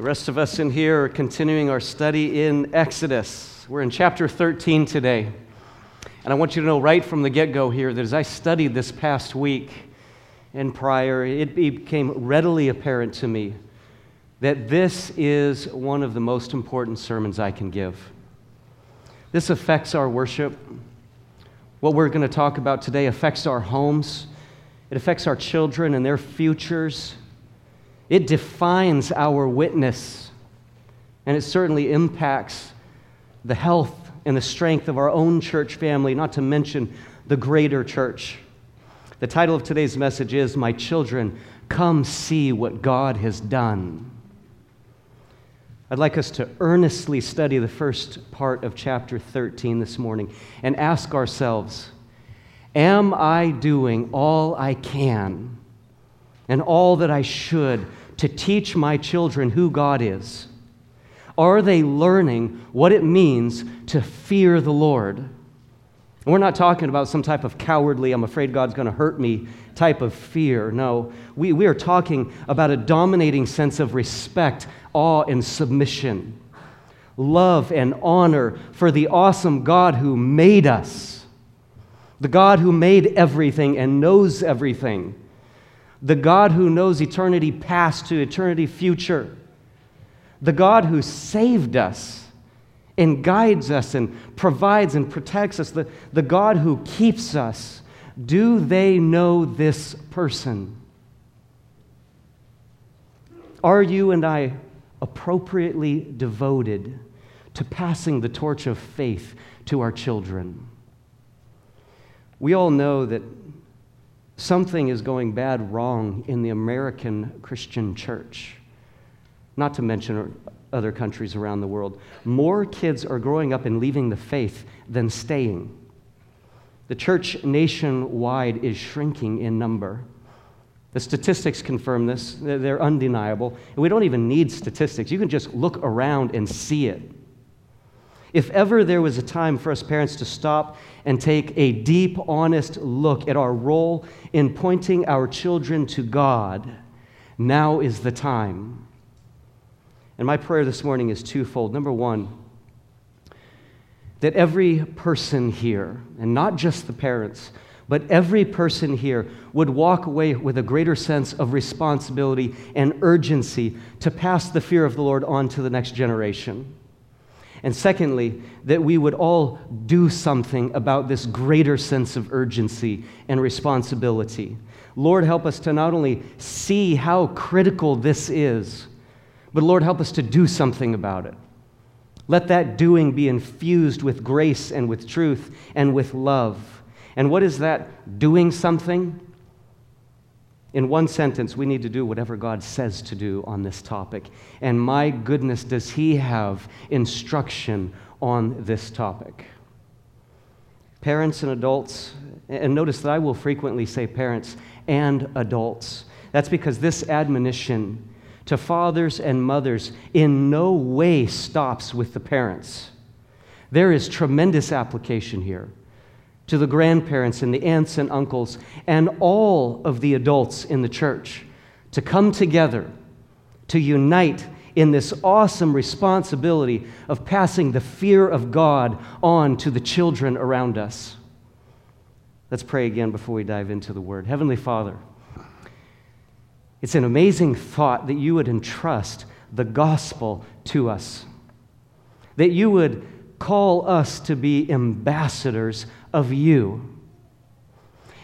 The rest of us in here are continuing our study in Exodus. We're in chapter 13 today. And I want you to know right from the get go here that as I studied this past week and prior, it became readily apparent to me that this is one of the most important sermons I can give. This affects our worship. What we're going to talk about today affects our homes, it affects our children and their futures. It defines our witness, and it certainly impacts the health and the strength of our own church family, not to mention the greater church. The title of today's message is My Children, Come See What God Has Done. I'd like us to earnestly study the first part of chapter 13 this morning and ask ourselves Am I doing all I can and all that I should to teach my children who God is? Are they learning what it means to fear the Lord? And we're not talking about some type of cowardly, I'm afraid God's going to hurt me type of fear. No, we, we are talking about a dominating sense of respect, awe, and submission, love and honor for the awesome God who made us, the God who made everything and knows everything the God who knows eternity past to eternity future, the God who saved us and guides us and provides and protects us, the, the God who keeps us. Do they know this person? Are you and I appropriately devoted to passing the torch of faith to our children? We all know that something is going bad wrong in the American Christian church, not to mention other countries around the world. More kids are growing up and leaving the faith than staying. The church nationwide is shrinking in number. The statistics confirm this, they're undeniable. And we don't even need statistics. You can just look around and see it. If ever there was a time for us parents to stop and take a deep, honest look at our role in pointing our children to God, now is the time. And my prayer this morning is twofold. Number one, that every person here, and not just the parents, but every person here would walk away with a greater sense of responsibility and urgency to pass the fear of the Lord on to the next generation. And secondly, that we would all do something about this greater sense of urgency and responsibility. Lord, help us to not only see how critical this is, but Lord, help us to do something about it. Let that doing be infused with grace and with truth and with love. And what is that doing something? In one sentence, we need to do whatever God says to do on this topic. And my goodness, does He have instruction on this topic? Parents and adults, and notice that I will frequently say parents and adults. That's because this admonition to fathers and mothers in no way stops with the parents. There is tremendous application here to the grandparents and the aunts and uncles and all of the adults in the church to come together, to unite in this awesome responsibility of passing the fear of God on to the children around us. Let's pray again before we dive into the word. Heavenly Father, it's an amazing thought that you would entrust the gospel to us, that you would call us to be ambassadors of you.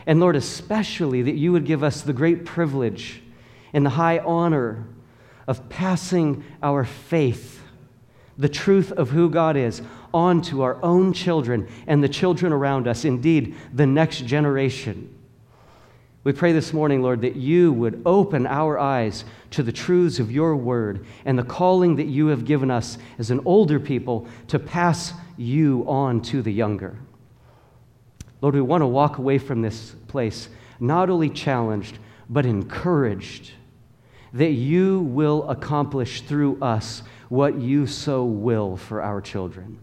And Lord, especially that you would give us the great privilege and the high honor of passing our faith, the truth of who God is, on to our own children and the children around us, indeed, the next generation. We pray this morning, Lord, that you would open our eyes to the truths of your word and the calling that you have given us as an older people to pass you on to the younger. Lord, we want to walk away from this place not only challenged, but encouraged that you will accomplish through us what you so will for our children.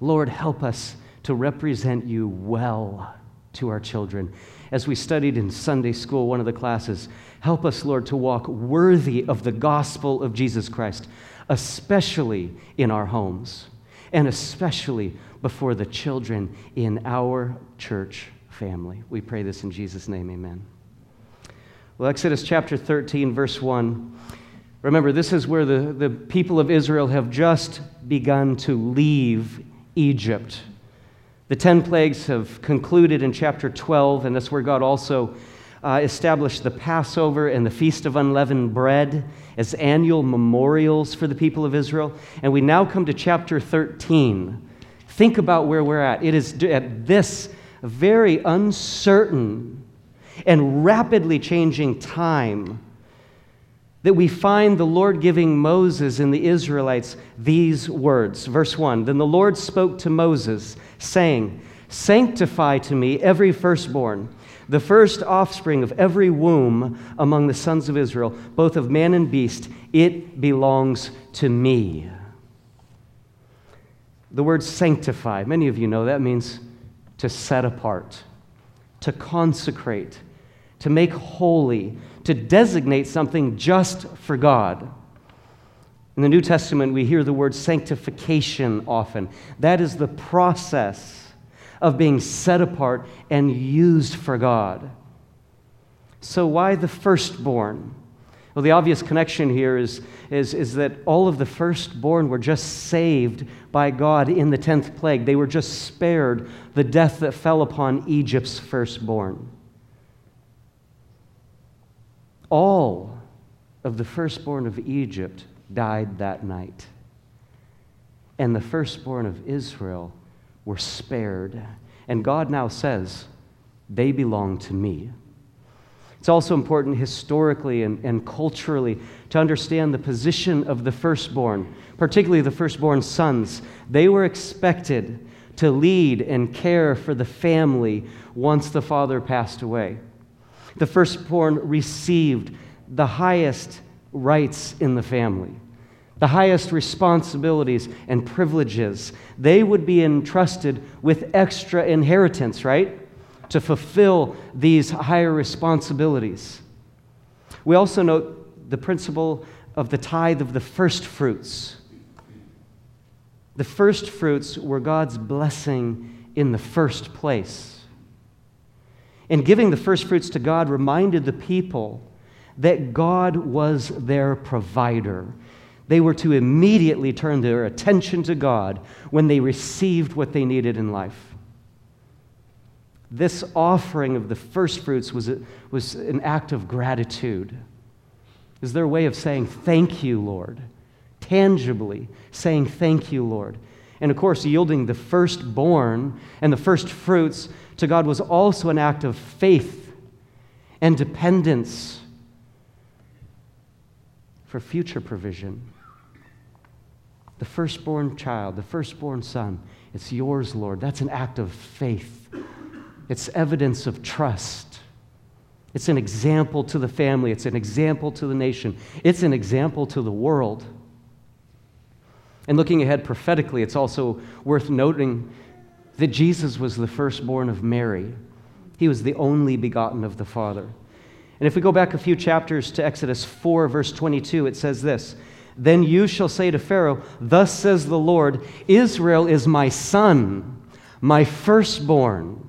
Lord, help us to represent you well to our children. as we studied in Sunday school, one of the classes. Help us, Lord, to walk worthy of the gospel of Jesus Christ, especially in our homes and especially before the children in our church family. We pray this in Jesus' name, amen. Well, Exodus chapter 13, verse 1. Remember, this is where the, the people of Israel have just begun to leave Egypt. The 10 plagues have concluded in chapter 12, and that's where God also uh, established the Passover and the Feast of Unleavened Bread as annual memorials for the people of Israel. And we now come to chapter 13. Think about where we're at. It is at this very uncertain and rapidly changing time that we find the Lord giving Moses and the Israelites these words. Verse 1 Then the Lord spoke to Moses, saying, Sanctify to me every firstborn, the first offspring of every womb among the sons of Israel, both of man and beast. It belongs to me. The word sanctify, many of you know that means to set apart, to consecrate, to make holy, to designate something just for God. In the New Testament, we hear the word sanctification often. That is the process of being set apart and used for God. So, why the firstborn? Well, the obvious connection here is, is, is that all of the firstborn were just saved by God in the 10th plague. They were just spared the death that fell upon Egypt's firstborn. All of the firstborn of Egypt died that night. And the firstborn of Israel were spared. And God now says, they belong to me. It's also important historically and, and culturally to understand the position of the firstborn, particularly the firstborn sons. They were expected to lead and care for the family once the father passed away. The firstborn received the highest rights in the family, the highest responsibilities and privileges. They would be entrusted with extra inheritance, right? To fulfill these higher responsibilities. We also note the principle of the tithe of the first fruits. The first fruits were God's blessing in the first place. And giving the first fruits to God reminded the people that God was their provider. They were to immediately turn their attention to God when they received what they needed in life. This offering of the first fruits was, a, was an act of gratitude. Is their way of saying, Thank you, Lord. Tangibly saying, Thank you, Lord. And of course, yielding the firstborn and the first fruits to God was also an act of faith and dependence for future provision. The firstborn child, the firstborn son, it's yours, Lord. That's an act of faith. It's evidence of trust. It's an example to the family. It's an example to the nation. It's an example to the world. And looking ahead prophetically, it's also worth noting that Jesus was the firstborn of Mary. He was the only begotten of the Father. And if we go back a few chapters to Exodus 4, verse 22, it says this Then you shall say to Pharaoh, Thus says the Lord, Israel is my son, my firstborn.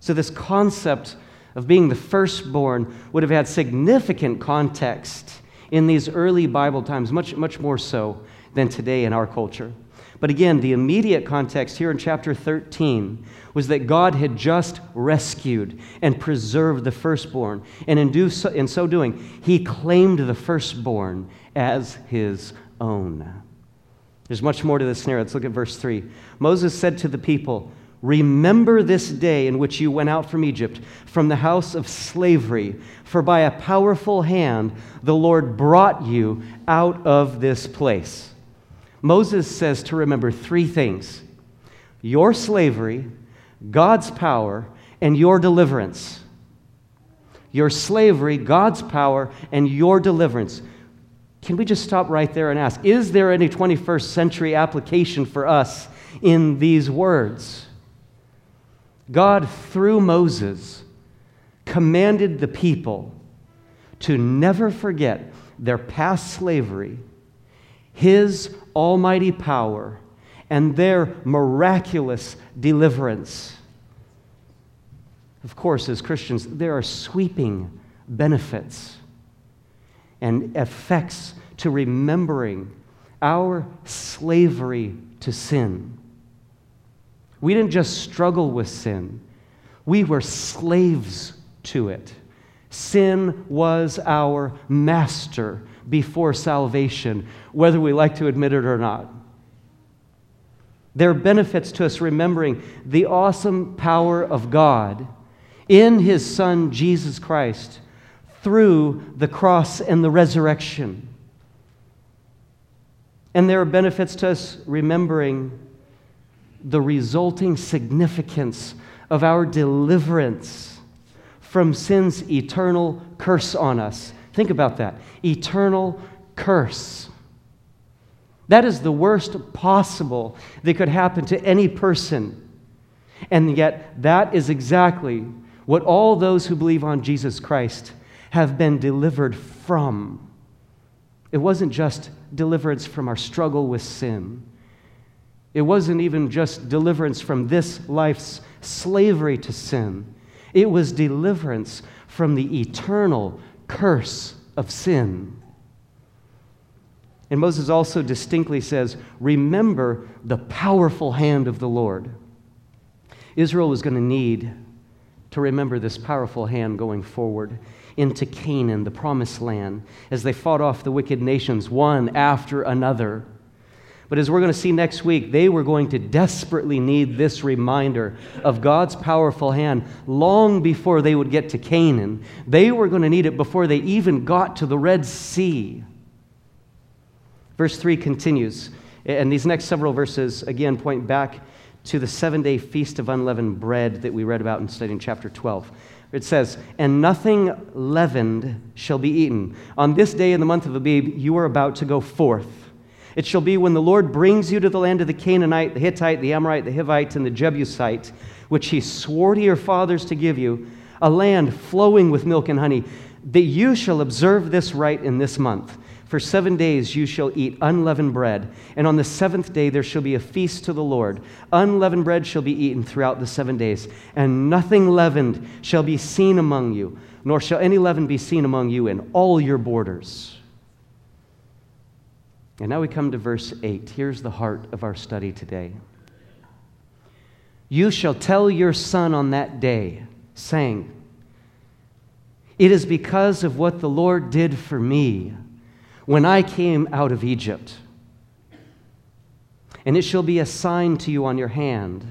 So, this concept of being the firstborn would have had significant context in these early Bible times, much, much more so than today in our culture. But again, the immediate context here in chapter 13 was that God had just rescued and preserved the firstborn. And in, do so, in so doing, he claimed the firstborn as his own. There's much more to this scenario. Let's look at verse 3. Moses said to the people, Remember this day in which you went out from Egypt, from the house of slavery, for by a powerful hand the Lord brought you out of this place. Moses says to remember three things your slavery, God's power, and your deliverance. Your slavery, God's power, and your deliverance. Can we just stop right there and ask Is there any 21st century application for us in these words? God, through Moses, commanded the people to never forget their past slavery, his almighty power, and their miraculous deliverance. Of course, as Christians, there are sweeping benefits and effects to remembering our slavery to sin. We didn't just struggle with sin, we were slaves to it. Sin was our master before salvation, whether we like to admit it or not. There are benefits to us remembering the awesome power of God in His Son, Jesus Christ, through the cross and the resurrection. And there are benefits to us remembering the resulting significance of our deliverance from sin's eternal curse on us. Think about that eternal curse. That is the worst possible that could happen to any person. And yet, that is exactly what all those who believe on Jesus Christ have been delivered from. It wasn't just deliverance from our struggle with sin. It wasn't even just deliverance from this life's slavery to sin. It was deliverance from the eternal curse of sin. And Moses also distinctly says, Remember the powerful hand of the Lord. Israel was going to need to remember this powerful hand going forward into Canaan, the promised land, as they fought off the wicked nations one after another. But as we're going to see next week, they were going to desperately need this reminder of God's powerful hand long before they would get to Canaan. They were going to need it before they even got to the Red Sea. Verse 3 continues, and these next several verses again point back to the seven day feast of unleavened bread that we read about in studying chapter 12. It says, And nothing leavened shall be eaten. On this day in the month of Abib, you are about to go forth. It shall be when the Lord brings you to the land of the Canaanite, the Hittite, the Amorite, the Hivite, and the Jebusite, which he swore to your fathers to give you, a land flowing with milk and honey, that you shall observe this rite in this month. For seven days you shall eat unleavened bread, and on the seventh day there shall be a feast to the Lord. Unleavened bread shall be eaten throughout the seven days, and nothing leavened shall be seen among you, nor shall any leaven be seen among you in all your borders. And now we come to verse 8. Here's the heart of our study today. You shall tell your son on that day, saying, It is because of what the Lord did for me when I came out of Egypt. And it shall be a sign to you on your hand,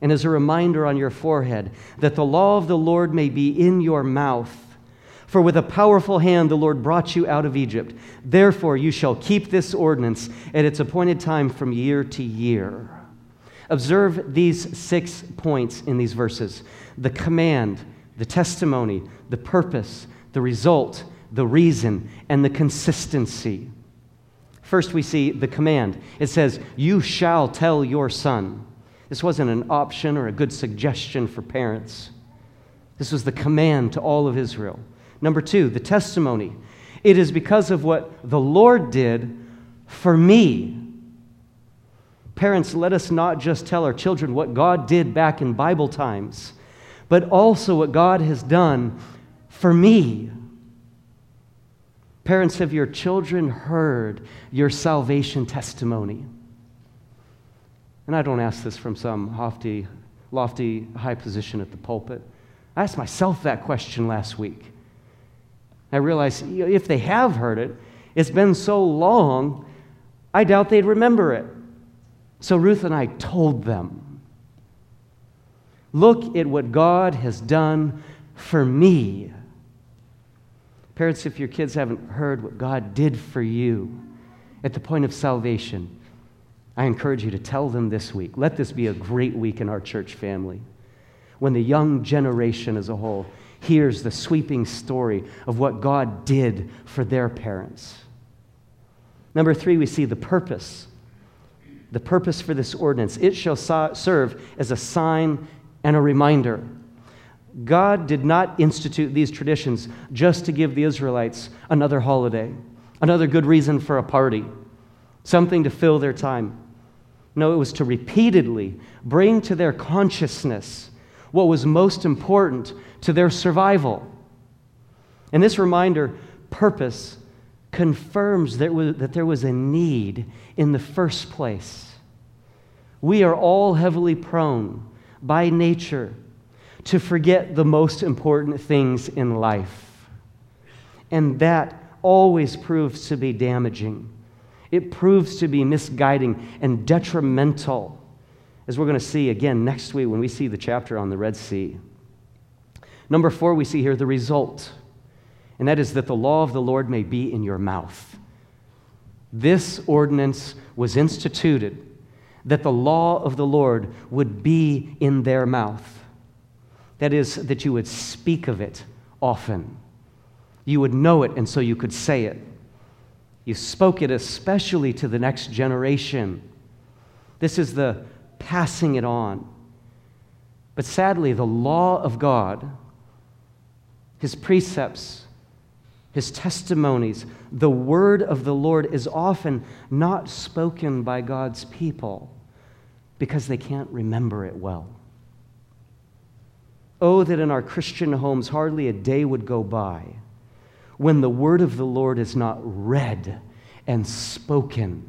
and as a reminder on your forehead, that the law of the Lord may be in your mouth. For with a powerful hand the Lord brought you out of Egypt. Therefore you shall keep this ordinance at its appointed time from year to year. Observe these six points in these verses the command, the testimony, the purpose, the result, the reason, and the consistency. First, we see the command. It says, You shall tell your son. This wasn't an option or a good suggestion for parents. This was the command to all of Israel. Number two, the testimony. It is because of what the Lord did for me. Parents, let us not just tell our children what God did back in Bible times, but also what God has done for me. Parents, have your children heard your salvation testimony? And I don't ask this from some lofty, lofty high position at the pulpit. I asked myself that question last week. I realized if they have heard it, it's been so long, I doubt they'd remember it. So Ruth and I told them Look at what God has done for me. Parents, if your kids haven't heard what God did for you at the point of salvation, I encourage you to tell them this week. Let this be a great week in our church family. When the young generation as a whole hears the sweeping story of what God did for their parents. Number three, we see the purpose. The purpose for this ordinance. It shall serve as a sign and a reminder. God did not institute these traditions just to give the Israelites another holiday, another good reason for a party, something to fill their time. No, it was to repeatedly bring to their consciousness what was most important to their survival. And this reminder, purpose, confirms that, was, that there was a need in the first place. We are all heavily prone by nature to forget the most important things in life. And that always proves to be damaging. It proves to be misguiding and detrimental, as we're going to see again next week when we see the chapter on the Red Sea. Number four, we see here the result, and that is that the law of the Lord may be in your mouth. This ordinance was instituted that the law of the Lord would be in their mouth. That is, that you would speak of it often. You would know it, and so you could say it. You spoke it especially to the next generation. This is the passing it on. But sadly, the law of God, his precepts, his testimonies, the word of the Lord is often not spoken by God's people because they can't remember it well. Oh, that in our Christian homes hardly a day would go by when the word of the Lord is not read and spoken,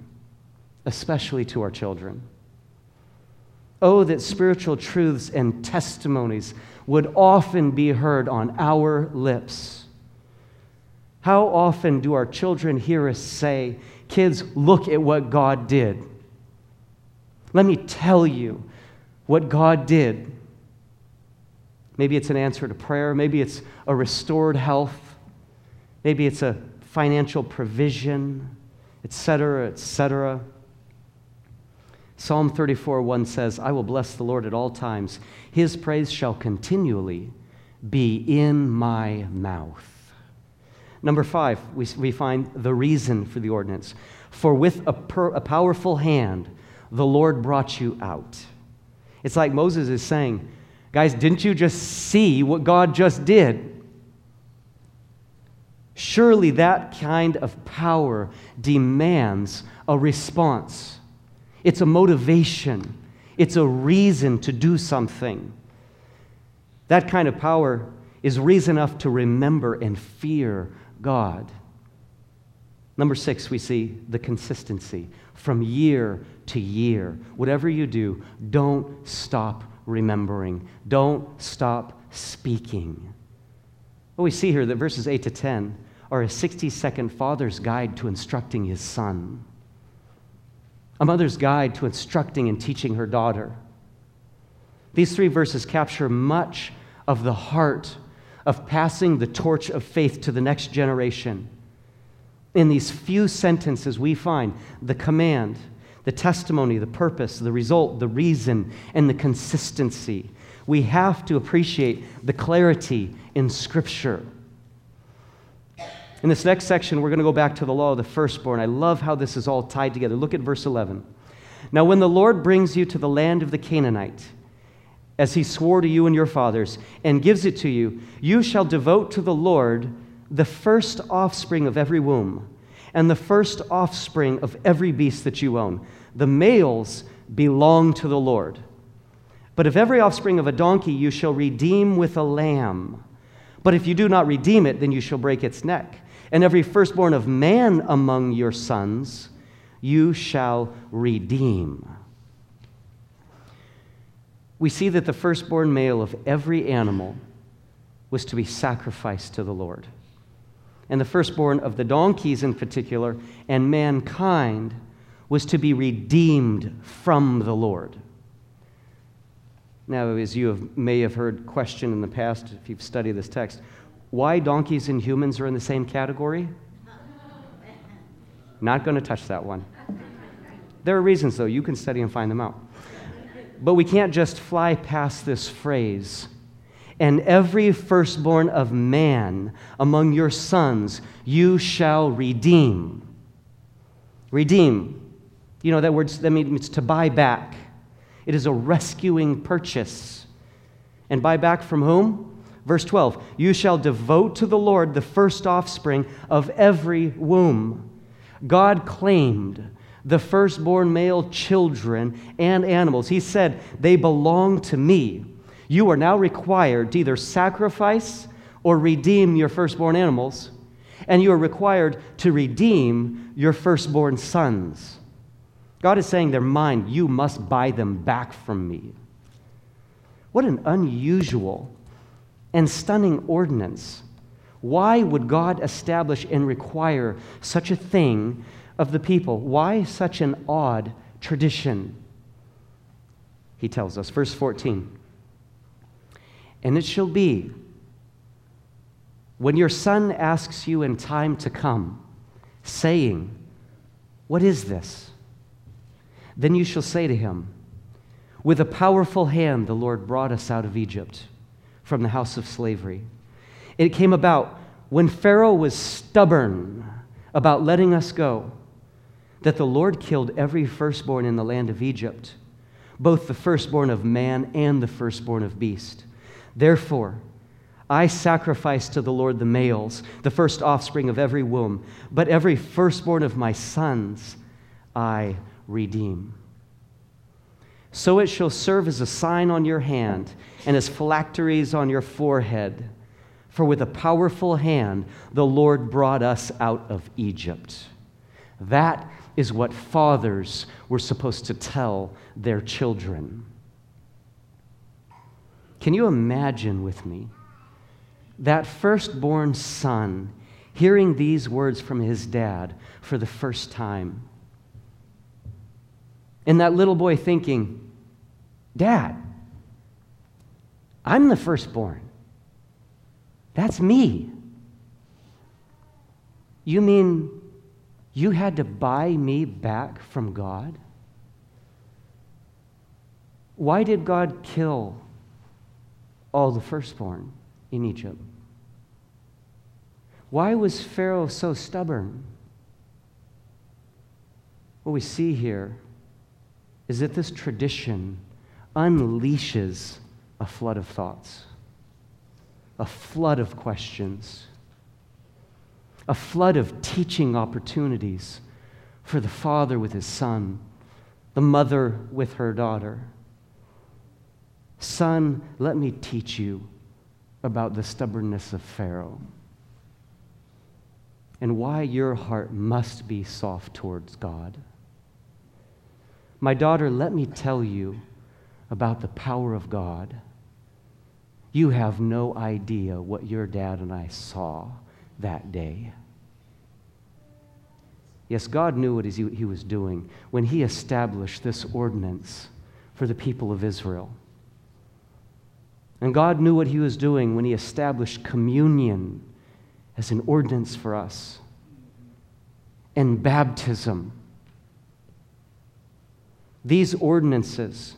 especially to our children. Oh, that spiritual truths and testimonies would often be heard on our lips. How often do our children hear us say, Kids, look at what God did? Let me tell you what God did. Maybe it's an answer to prayer. Maybe it's a restored health. Maybe it's a financial provision, etc., etc. Psalm 34 1 says, I will bless the Lord at all times. His praise shall continually be in my mouth. Number five, we, we find the reason for the ordinance. For with a, per, a powerful hand, the Lord brought you out. It's like Moses is saying, Guys, didn't you just see what God just did? Surely that kind of power demands a response. It's a motivation, it's a reason to do something. That kind of power is reason enough to remember and fear God. Number six, we see the consistency from year to year. Whatever you do, don't stop remembering, don't stop speaking. What we see here that verses 8 to 10 are a 60 second father's guide to instructing his son, a mother's guide to instructing and teaching her daughter. These three verses capture much of the heart of passing the torch of faith to the next generation. In these few sentences, we find the command, the testimony, the purpose, the result, the reason, and the consistency. We have to appreciate the clarity in Scripture. In this next section, we're going to go back to the law of the firstborn. I love how this is all tied together. Look at verse 11. Now, when the Lord brings you to the land of the Canaanite, as he swore to you and your fathers, and gives it to you, you shall devote to the Lord the first offspring of every womb, and the first offspring of every beast that you own. The males belong to the Lord. But of every offspring of a donkey you shall redeem with a lamb. But if you do not redeem it, then you shall break its neck and every firstborn of man among your sons you shall redeem. We see that the firstborn male of every animal was to be sacrificed to the Lord. And the firstborn of the donkeys in particular, and mankind, was to be redeemed from the Lord. Now, as you have, may have heard question in the past, if you've studied this text, why donkeys and humans are in the same category? Not going to touch that one. There are reasons, though. You can study and find them out. But we can't just fly past this phrase. And every firstborn of man among your sons you shall redeem. Redeem. You know, that word that means to buy back. It is a rescuing purchase. And buy back from whom? Verse 12 You shall devote to the Lord the first offspring of every womb. God claimed the firstborn male children and animals. He said, They belong to me. You are now required to either sacrifice or redeem your firstborn animals, and you are required to redeem your firstborn sons. God is saying they're mine. You must buy them back from me. What an unusual and stunning ordinance. Why would God establish and require such a thing of the people? Why such an odd tradition? He tells us, verse 14. And it shall be when your son asks you in time to come, saying, What is this? Then you shall say to him, With a powerful hand the Lord brought us out of Egypt from the house of slavery. It came about when Pharaoh was stubborn about letting us go that the Lord killed every firstborn in the land of Egypt, both the firstborn of man and the firstborn of beast. Therefore, I sacrifice to the Lord the males, the first offspring of every womb, but every firstborn of my sons I redeem. So it shall serve as a sign on your hand and as phylacteries on your forehead. For with a powerful hand the Lord brought us out of Egypt. That is what fathers were supposed to tell their children. Can you imagine with me that firstborn son hearing these words from his dad for the first time? And that little boy thinking, Dad, I'm the firstborn. That's me. You mean you had to buy me back from God? Why did God kill all the firstborn in Egypt? Why was Pharaoh so stubborn? What we see here is that this tradition unleashes a flood of thoughts, a flood of questions, a flood of teaching opportunities for the father with his son, the mother with her daughter. Son, let me teach you about the stubbornness of Pharaoh and why your heart must be soft towards God. My daughter, let me tell you about the power of God. You have no idea what your dad and I saw that day. Yes, God knew what he was doing when he established this ordinance for the people of Israel. And God knew what he was doing when he established communion as an ordinance for us and baptism these ordinances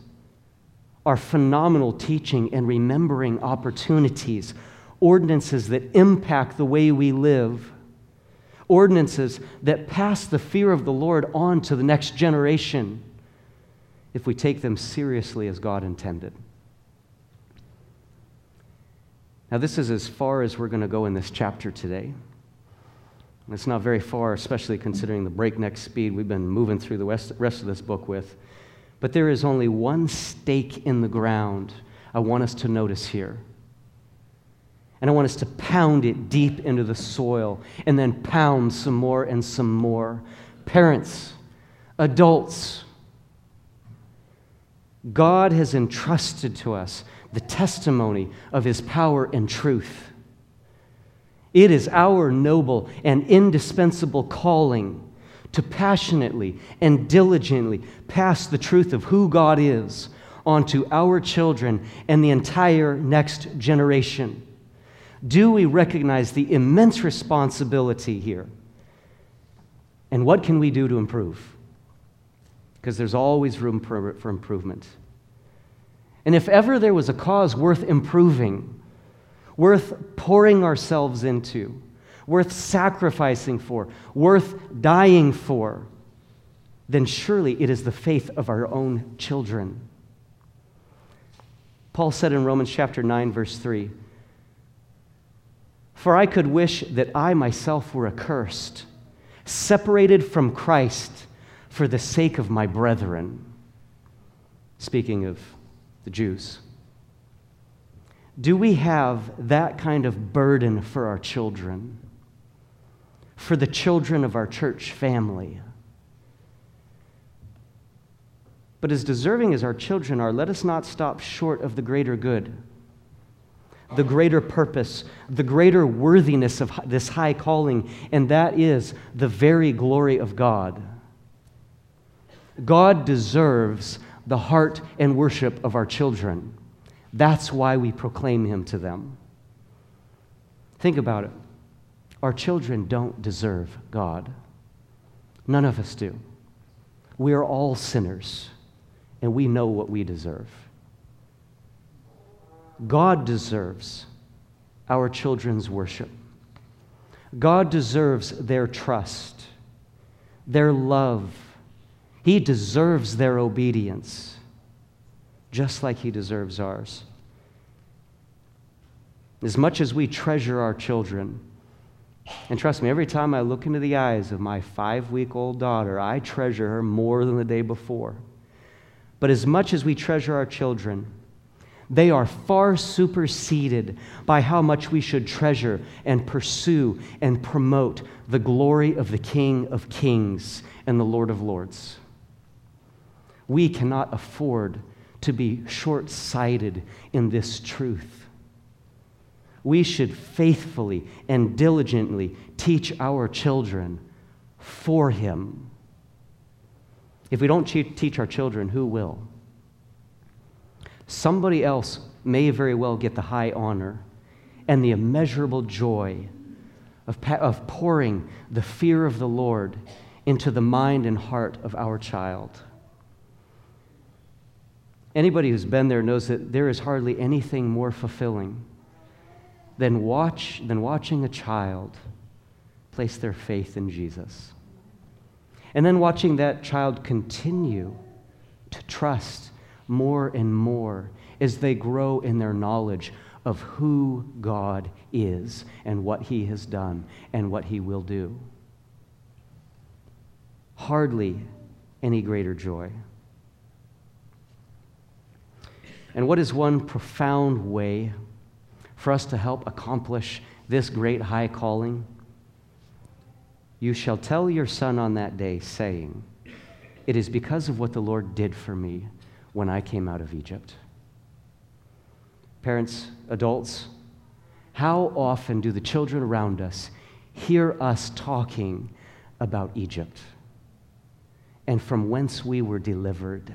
are phenomenal teaching and remembering opportunities, ordinances that impact the way we live, ordinances that pass the fear of the Lord on to the next generation if we take them seriously as God intended. Now, this is as far as we're going to go in this chapter today. It's not very far, especially considering the breakneck speed we've been moving through the rest of this book with. But there is only one stake in the ground I want us to notice here. And I want us to pound it deep into the soil and then pound some more and some more. Parents, adults, God has entrusted to us the testimony of his power and truth. It is our noble and indispensable calling to passionately and diligently pass the truth of who God is onto our children and the entire next generation? Do we recognize the immense responsibility here? And what can we do to improve? Because there's always room for, improvement. And if ever there was a cause worth improving, worth pouring ourselves into, worth sacrificing for, worth dying for, then surely it is the faith of our own children. Paul said in Romans chapter 9, verse 3 For I could wish that I myself were accursed, separated from Christ for the sake of my brethren. Speaking of the Jews. Do we have that kind of burden for our children, for the children of our church family? But as deserving as our children are, let us not stop short of the greater good, the greater purpose, the greater worthiness of this high calling, and that is the very glory of God. God deserves the heart and worship of our children. That's why we proclaim Him to them. Think about it. Our children don't deserve God. None of us do. We are all sinners and we know what we deserve. God deserves our children's worship. God deserves their trust, their love. He deserves their obedience, just like He deserves ours. As much as we treasure our children, and trust me, every time I look into the eyes of my five week old daughter, I treasure her more than the day before. But as much as we treasure our children, they are far superseded by how much we should treasure and pursue and promote the glory of the King of Kings and the Lord of Lords. We cannot afford to be short sighted in this truth. We should faithfully and diligently teach our children for Him if we don't teach our children, who will? Somebody else may very well get the high honor and the immeasurable joy of, of pouring the fear of the Lord into the mind and heart of our child. Anybody who's been there knows that there is hardly anything more fulfilling than, watch, than watching a child place their faith in Jesus. And then watching that child continue to trust more and more as they grow in their knowledge of who God is and what He has done and what He will do. Hardly any greater joy. And what is one profound way for us to help accomplish this great high calling? You shall tell your son on that day, saying, It is because of what the Lord did for me when I came out of Egypt. Parents, adults, how often do the children around us hear us talking about Egypt and from whence we were delivered?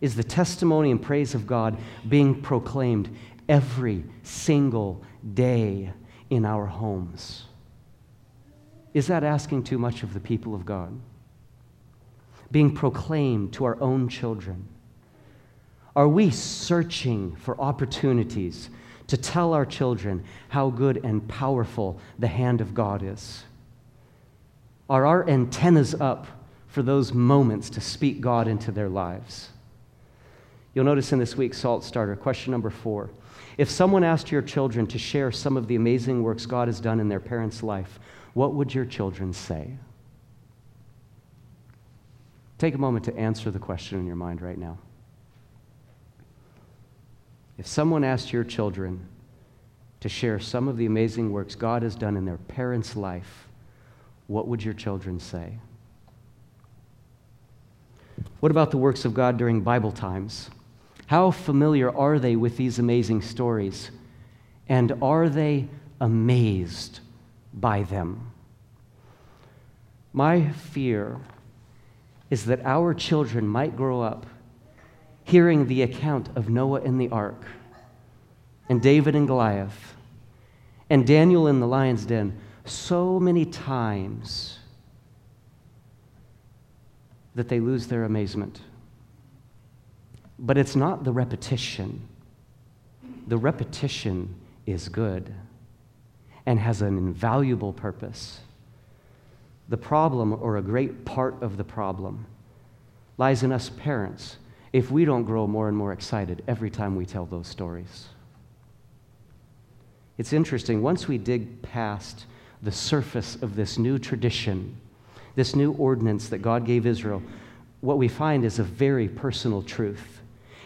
Is the testimony and praise of God being proclaimed every single day in our homes? Is that asking too much of the people of God? Being proclaimed to our own children? Are we searching for opportunities to tell our children how good and powerful the hand of God is? Are our antennas up for those moments to speak God into their lives? You'll notice in this week's Salt Starter, question number four. If someone asked your children to share some of the amazing works God has done in their parents' life, what would your children say? Take a moment to answer the question in your mind right now. If someone asked your children to share some of the amazing works God has done in their parents' life, what would your children say? What about the works of God during Bible times? How familiar are they with these amazing stories? And are they amazed by them. My fear is that our children might grow up hearing the account of Noah and the ark, and David and Goliath, and Daniel in the lion's den so many times that they lose their amazement. But it's not the repetition, the repetition is good and has an invaluable purpose. The problem, or a great part of the problem, lies in us parents if we don't grow more and more excited every time we tell those stories. It's interesting, once we dig past the surface of this new tradition, this new ordinance that God gave Israel, what we find is a very personal truth.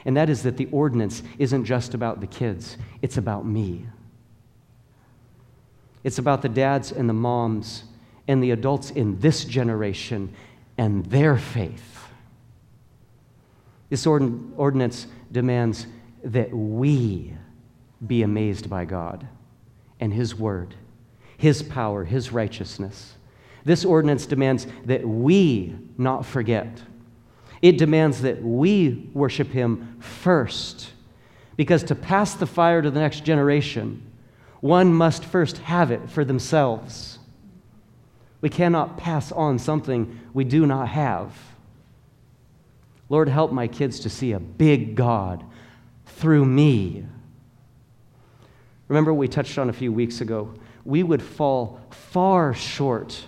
And that is that the ordinance isn't just about the kids, it's about me. It's about the dads and the moms and the adults in this generation and their faith. This ordinance demands that we be amazed by God and His Word, His power, His righteousness. This ordinance demands that we not forget. It demands that we worship Him first. Because to pass the fire to the next generation, one must first have it for themselves. We cannot pass on something we do not have. Lord, help my kids to see a big God through me. Remember what we touched on a few weeks ago? We would fall far short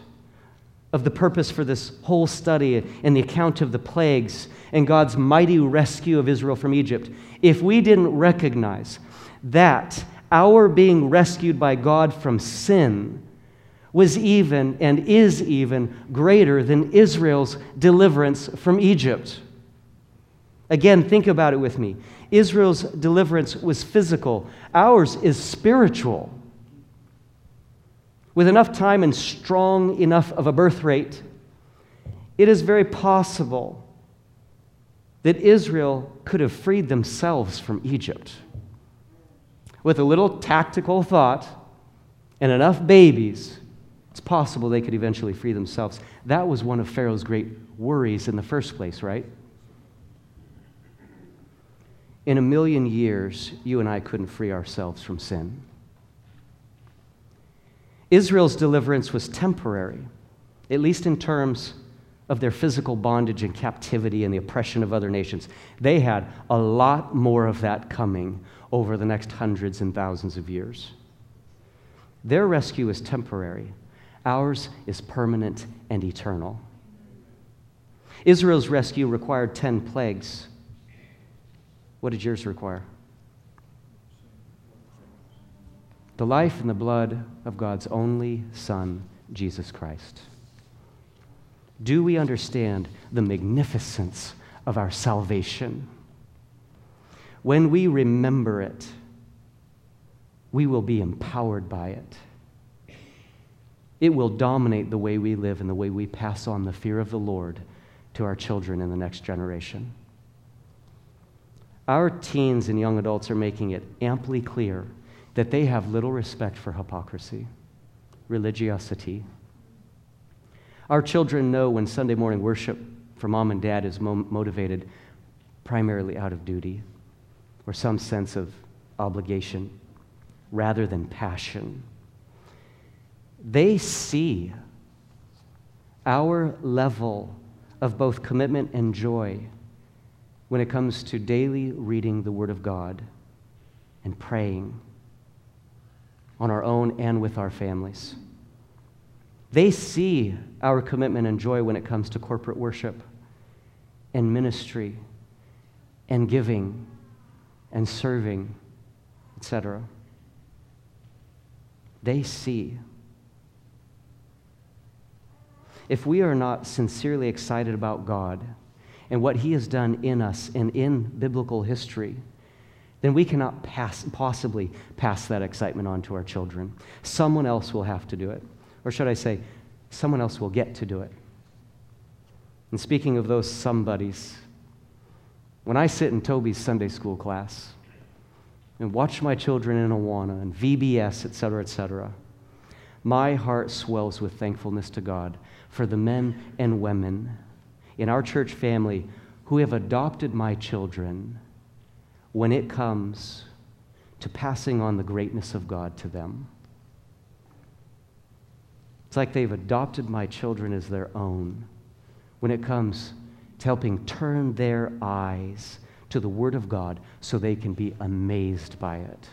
of the purpose for this whole study and the account of the plagues and God's mighty rescue of Israel from Egypt if we didn't recognize that our being rescued by God from sin was even and is even greater than Israel's deliverance from Egypt. Again, think about it with me. Israel's deliverance was physical, ours is spiritual. With enough time and strong enough of a birth rate, it is very possible that Israel could have freed themselves from Egypt. With a little tactical thought and enough babies, it's possible they could eventually free themselves. That was one of Pharaoh's great worries in the first place, right? In a million years, you and I couldn't free ourselves from sin. Israel's deliverance was temporary, at least in terms of their physical bondage and captivity and the oppression of other nations. They had a lot more of that coming over the next hundreds and thousands of years. Their rescue is temporary, ours is permanent and eternal. Israel's rescue required 10 plagues. What did yours require? The life and the blood of God's only Son, Jesus Christ. Do we understand the magnificence of our salvation? When we remember it, we will be empowered by it. It will dominate the way we live and the way we pass on the fear of the Lord to our children in the next generation. Our teens and young adults are making it amply clear that they have little respect for hypocrisy, religiosity. Our children know when Sunday morning worship for mom and dad is mo- motivated primarily out of duty or some sense of obligation rather than passion. They see our level of both commitment and joy when it comes to daily reading the Word of God and praying on our own and with our families. They see our commitment and joy when it comes to corporate worship and ministry and giving and serving, etc. They see. If we are not sincerely excited about God, and what He has done in us and in biblical history, then we cannot pass, possibly pass that excitement on to our children. Someone else will have to do it. Or should I say, someone else will get to do it. And speaking of those somebodies, when I sit in Toby's Sunday school class and watch my children in Awana and VBS, et cetera, et cetera, my heart swells with thankfulness to God for the men and women in our church family who have adopted my children when it comes to passing on the greatness of God to them. It's like they've adopted my children as their own when it comes to helping turn their eyes to the Word of God so they can be amazed by it.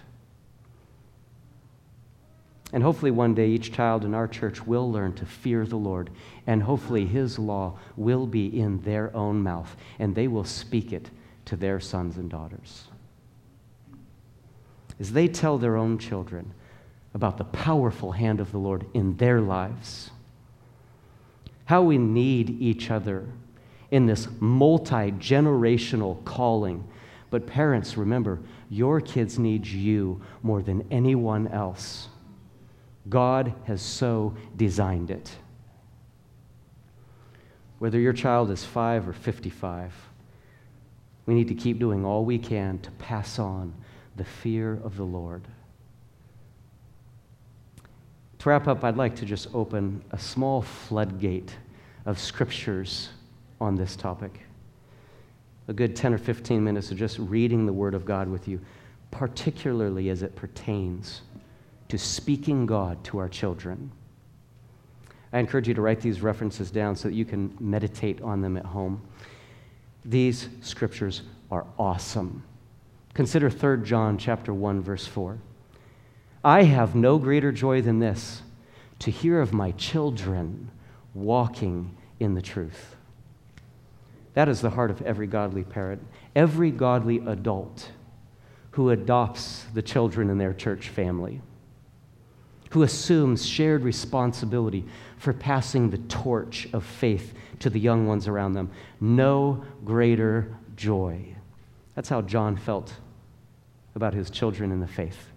And hopefully, one day, each child in our church will learn to fear the Lord. And hopefully, His law will be in their own mouth, and they will speak it to their sons and daughters. As they tell their own children about the powerful hand of the Lord in their lives, how we need each other in this multi generational calling. But, parents, remember, your kids need you more than anyone else. God has so designed it. Whether your child is five or 55, we need to keep doing all we can to pass on the fear of the Lord. To wrap up, I'd like to just open a small floodgate of scriptures on this topic. A good 10 or 15 minutes of just reading the Word of God with you, particularly as it pertains to speaking God to our children. I encourage you to write these references down so that you can meditate on them at home. These scriptures are awesome. Consider 3 John chapter 1 verse 4. I have no greater joy than this to hear of my children walking in the truth. That is the heart of every godly parent, every godly adult who adopts the children in their church family, who assumes shared responsibility for passing the torch of faith to the young ones around them. No greater joy. That's how John felt about his children in the faith.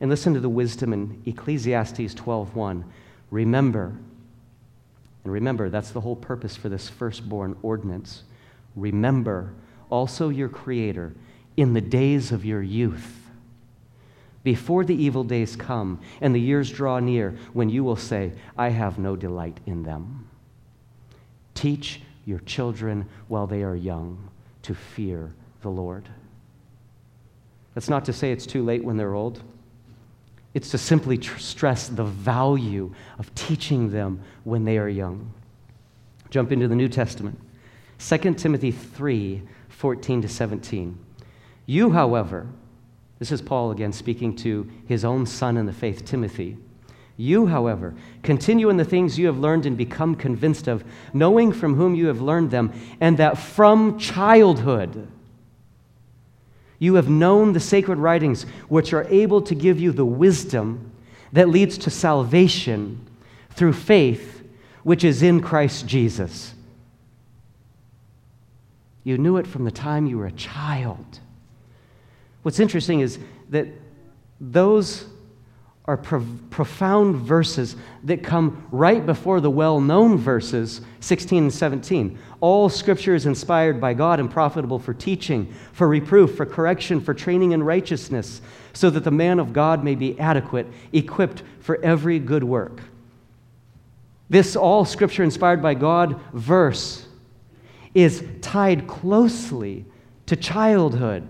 And listen to the wisdom in Ecclesiastes 12:1. Remember, and remember, that's the whole purpose for this firstborn ordinance. Remember also your Creator in the days of your youth, before the evil days come and the years draw near, when you will say, I have no delight in them. Teach your children while they are young to fear the Lord. That's not to say it's too late when they're old. It's to simply tr- stress the value of teaching them when they are young. Jump into the New Testament. 2 Timothy 3 14 to 17. You, however, this is Paul again speaking to his own son in the faith, Timothy. You, however, continue in the things you have learned and become convinced of, knowing from whom you have learned them, and that from childhood you have known the sacred writings, which are able to give you the wisdom that leads to salvation through faith, which is in Christ Jesus. You knew it from the time you were a child. What's interesting is that those are pro- profound verses that come right before the well known verses 16 and 17. All scripture is inspired by God and profitable for teaching, for reproof, for correction, for training in righteousness, so that the man of God may be adequate, equipped for every good work. This all scripture inspired by God verse is tied closely to childhood.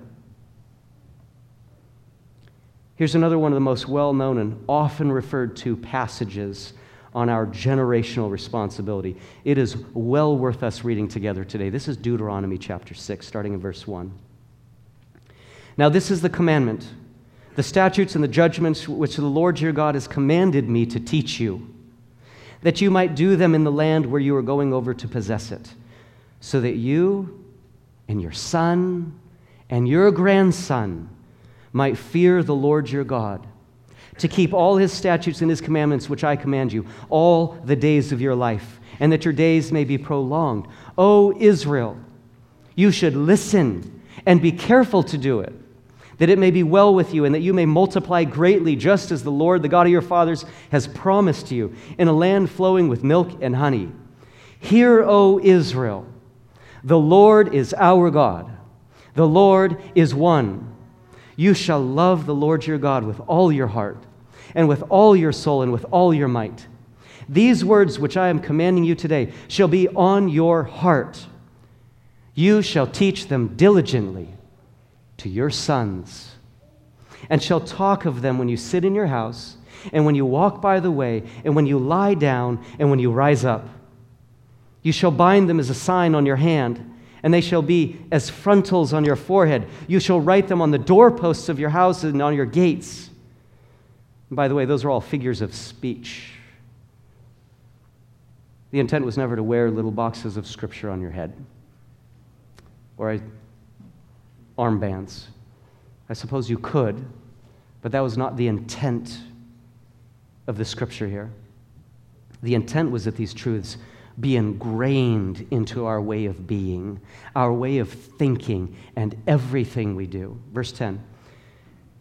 Here's another one of the most well known and often referred to passages on our generational responsibility. It is well worth us reading together today. This is Deuteronomy chapter 6, starting in verse 1. Now, this is the commandment, the statutes and the judgments which the Lord your God has commanded me to teach you, that you might do them in the land where you are going over to possess it, so that you and your son and your grandson might fear the Lord your God, to keep all his statutes and his commandments, which I command you, all the days of your life, and that your days may be prolonged. O Israel, you should listen and be careful to do it, that it may be well with you, and that you may multiply greatly, just as the Lord, the God of your fathers, has promised you, in a land flowing with milk and honey. Hear, O Israel, the Lord is our God, the Lord is one. You shall love the Lord your God with all your heart, and with all your soul, and with all your might. These words which I am commanding you today shall be on your heart. You shall teach them diligently to your sons, and shall talk of them when you sit in your house, and when you walk by the way, and when you lie down, and when you rise up. You shall bind them as a sign on your hand and they shall be as frontals on your forehead. You shall write them on the doorposts of your houses and on your gates. And by the way, those are all figures of speech. The intent was never to wear little boxes of scripture on your head. Or armbands. I suppose you could, but that was not the intent of the scripture here. The intent was that these truths be ingrained into our way of being, our way of thinking, and everything we do. Verse 10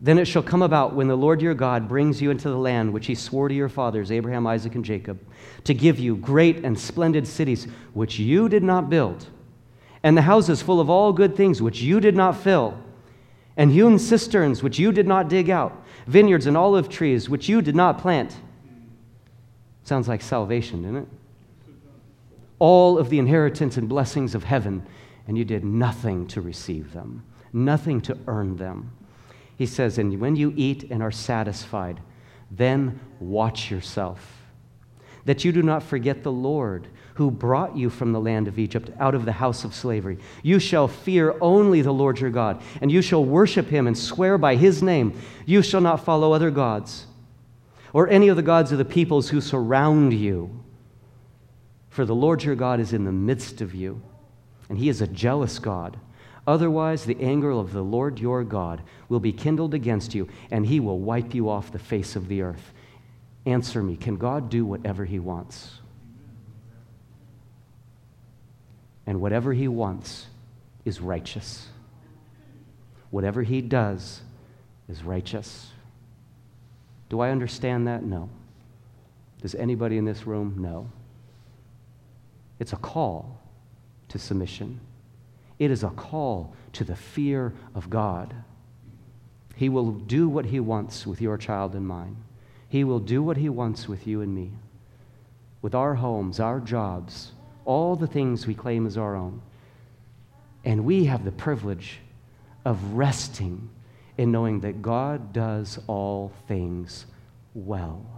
Then it shall come about when the Lord your God brings you into the land which he swore to your fathers, Abraham, Isaac, and Jacob, to give you great and splendid cities which you did not build, and the houses full of all good things which you did not fill, and hewn cisterns which you did not dig out, vineyards and olive trees which you did not plant. Sounds like salvation, doesn't it? All of the inheritance and blessings of heaven, and you did nothing to receive them, nothing to earn them. He says, And when you eat and are satisfied, then watch yourself, that you do not forget the Lord who brought you from the land of Egypt out of the house of slavery. You shall fear only the Lord your God, and you shall worship him and swear by his name. You shall not follow other gods or any of the gods of the peoples who surround you for the Lord your God is in the midst of you, and he is a jealous God. Otherwise, the anger of the Lord your God will be kindled against you, and he will wipe you off the face of the earth. Answer me can God do whatever he wants? And whatever he wants is righteous. Whatever he does is righteous. Do I understand that? No. Does anybody in this room? No. It's a call to submission. It is a call to the fear of God. He will do what He wants with your child and mine. He will do what He wants with you and me, with our homes, our jobs, all the things we claim as our own. And we have the privilege of resting in knowing that God does all things well.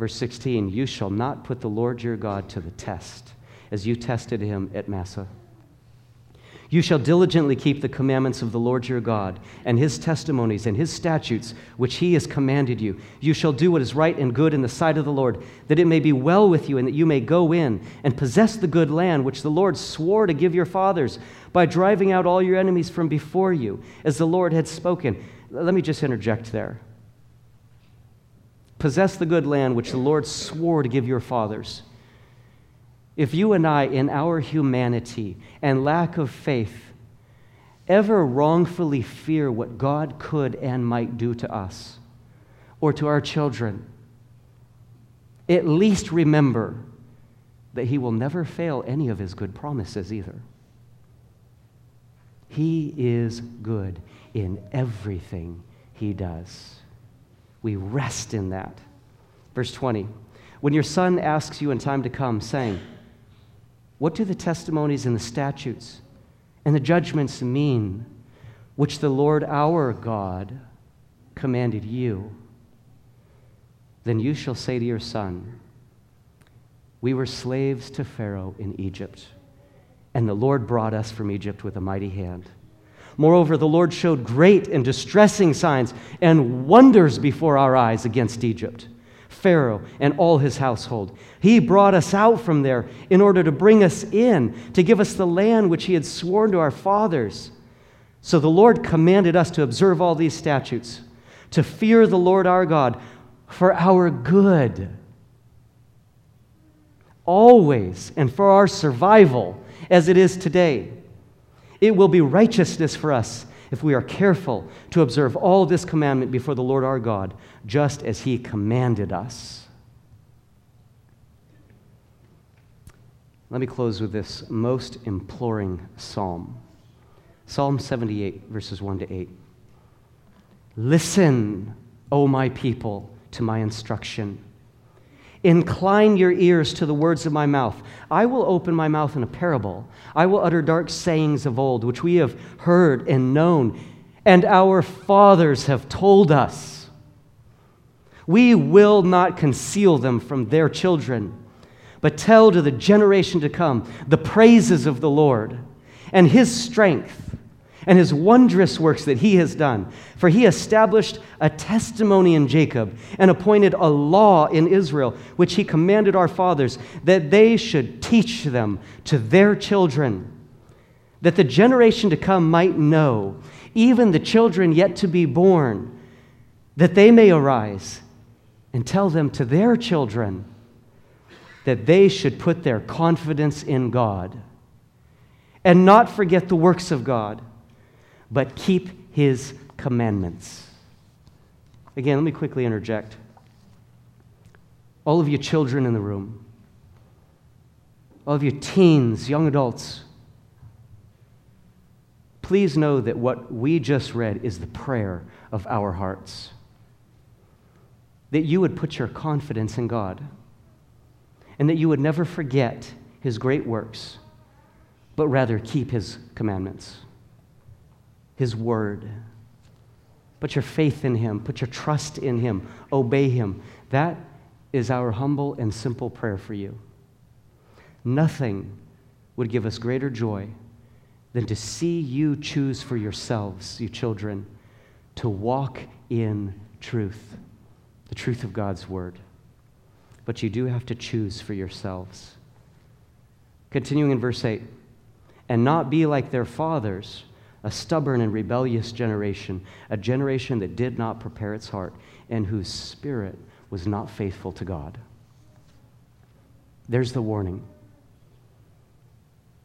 Verse 16, you shall not put the Lord your God to the test as you tested him at Massah. You shall diligently keep the commandments of the Lord your God and his testimonies and his statutes, which he has commanded you. You shall do what is right and good in the sight of the Lord, that it may be well with you and that you may go in and possess the good land which the Lord swore to give your fathers by driving out all your enemies from before you, as the Lord had spoken. Let me just interject there possess the good land which the Lord swore to give your fathers. If you and I, in our humanity and lack of faith, ever wrongfully fear what God could and might do to us or to our children, at least remember that He will never fail any of His good promises either. He is good in everything He does. We rest in that. Verse 20 When your son asks you in time to come, saying, What do the testimonies and the statutes and the judgments mean, which the Lord our God commanded you? Then you shall say to your son, We were slaves to Pharaoh in Egypt, and the Lord brought us from Egypt with a mighty hand. Moreover, the Lord showed great and distressing signs and wonders before our eyes against Egypt, Pharaoh and all his household. He brought us out from there in order to bring us in, to give us the land which he had sworn to our fathers. So the Lord commanded us to observe all these statutes, to fear the Lord our God for our good, always, and for our survival as it is today. It will be righteousness for us if we are careful to observe all this commandment before the Lord our God, just as He commanded us. Let me close with this most imploring psalm Psalm 78, verses 1 to 8. Listen, O my people, to my instruction. Incline your ears to the words of my mouth. I will open my mouth in a parable. I will utter dark sayings of old, which we have heard and known, and our fathers have told us. We will not conceal them from their children, but tell to the generation to come the praises of the Lord and his strength and his wondrous works that he has done. For he established a testimony in Jacob and appointed a law in Israel, which he commanded our fathers that they should teach them to their children, that the generation to come might know, even the children yet to be born, that they may arise and tell them to their children that they should put their confidence in God and not forget the works of God, but keep his commandments. Again, let me quickly interject. All of you children in the room, all of you teens, young adults, please know that what we just read is the prayer of our hearts. That you would put your confidence in God and that you would never forget his great works, but rather keep his commandments, his word. Put your faith in him, put your trust in him, obey him. That is our humble and simple prayer for you. Nothing would give us greater joy than to see you choose for yourselves, you children, to walk in truth, the truth of God's word but you do have to choose for yourselves. Continuing in verse 8, and not be like their fathers, a stubborn and rebellious generation, a generation that did not prepare its heart, and whose spirit was not faithful to God. There's the warning.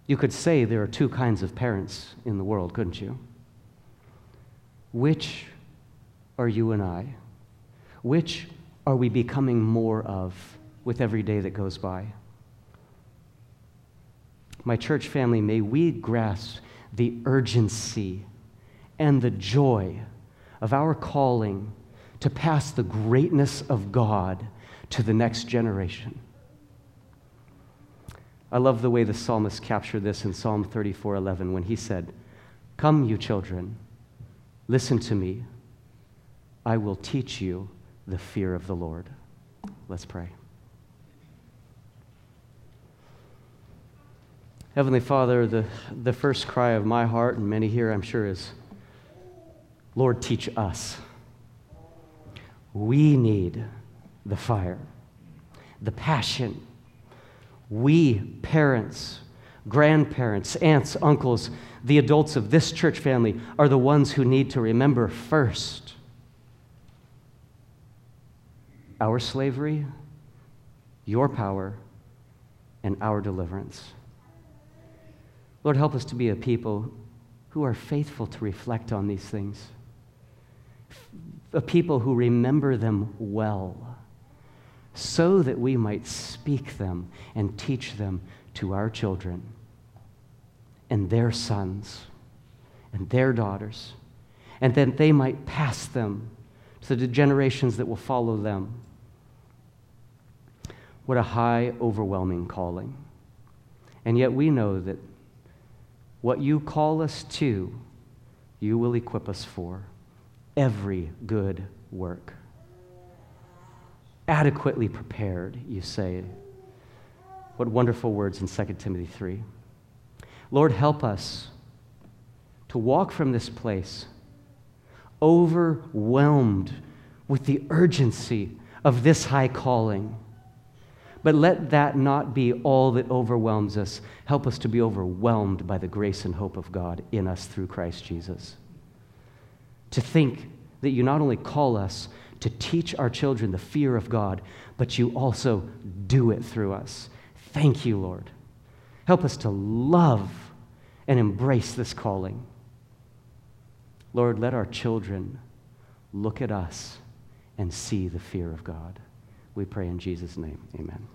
You could say there are two kinds of parents in the world, couldn't you? Which are you and I? Which are we becoming more of with every day that goes by? My church family, may we grasp the urgency and the joy of our calling to pass the greatness of God to the next generation. I love the way the psalmist captured this in Psalm 34:11 when he said, "Come you children, listen to me. I will teach you the fear of the Lord. Let's pray. Heavenly Father, the, the first cry of my heart, and many here I'm sure, is Lord, teach us. We need the fire, the passion. We, parents, grandparents, aunts, uncles, the adults of this church family, are the ones who need to remember first our slavery, your power, and our deliverance. Lord, help us to be a people who are faithful to reflect on these things, a people who remember them well, so that we might speak them and teach them to our children and their sons and their daughters, and that they might pass them to the generations that will follow them. What a high, overwhelming calling. And yet we know that what you call us to, you will equip us for every good work. Adequately prepared, you say. What wonderful words in 2 Timothy 3. Lord, help us to walk from this place overwhelmed with the urgency of this high calling but let that not be all that overwhelms us. Help us to be overwhelmed by the grace and hope of God in us through Christ Jesus. To think that you not only call us to teach our children the fear of God, but you also do it through us. Thank you, Lord. Help us to love and embrace this calling. Lord, let our children look at us and see the fear of God. We pray in Jesus' name. Amen.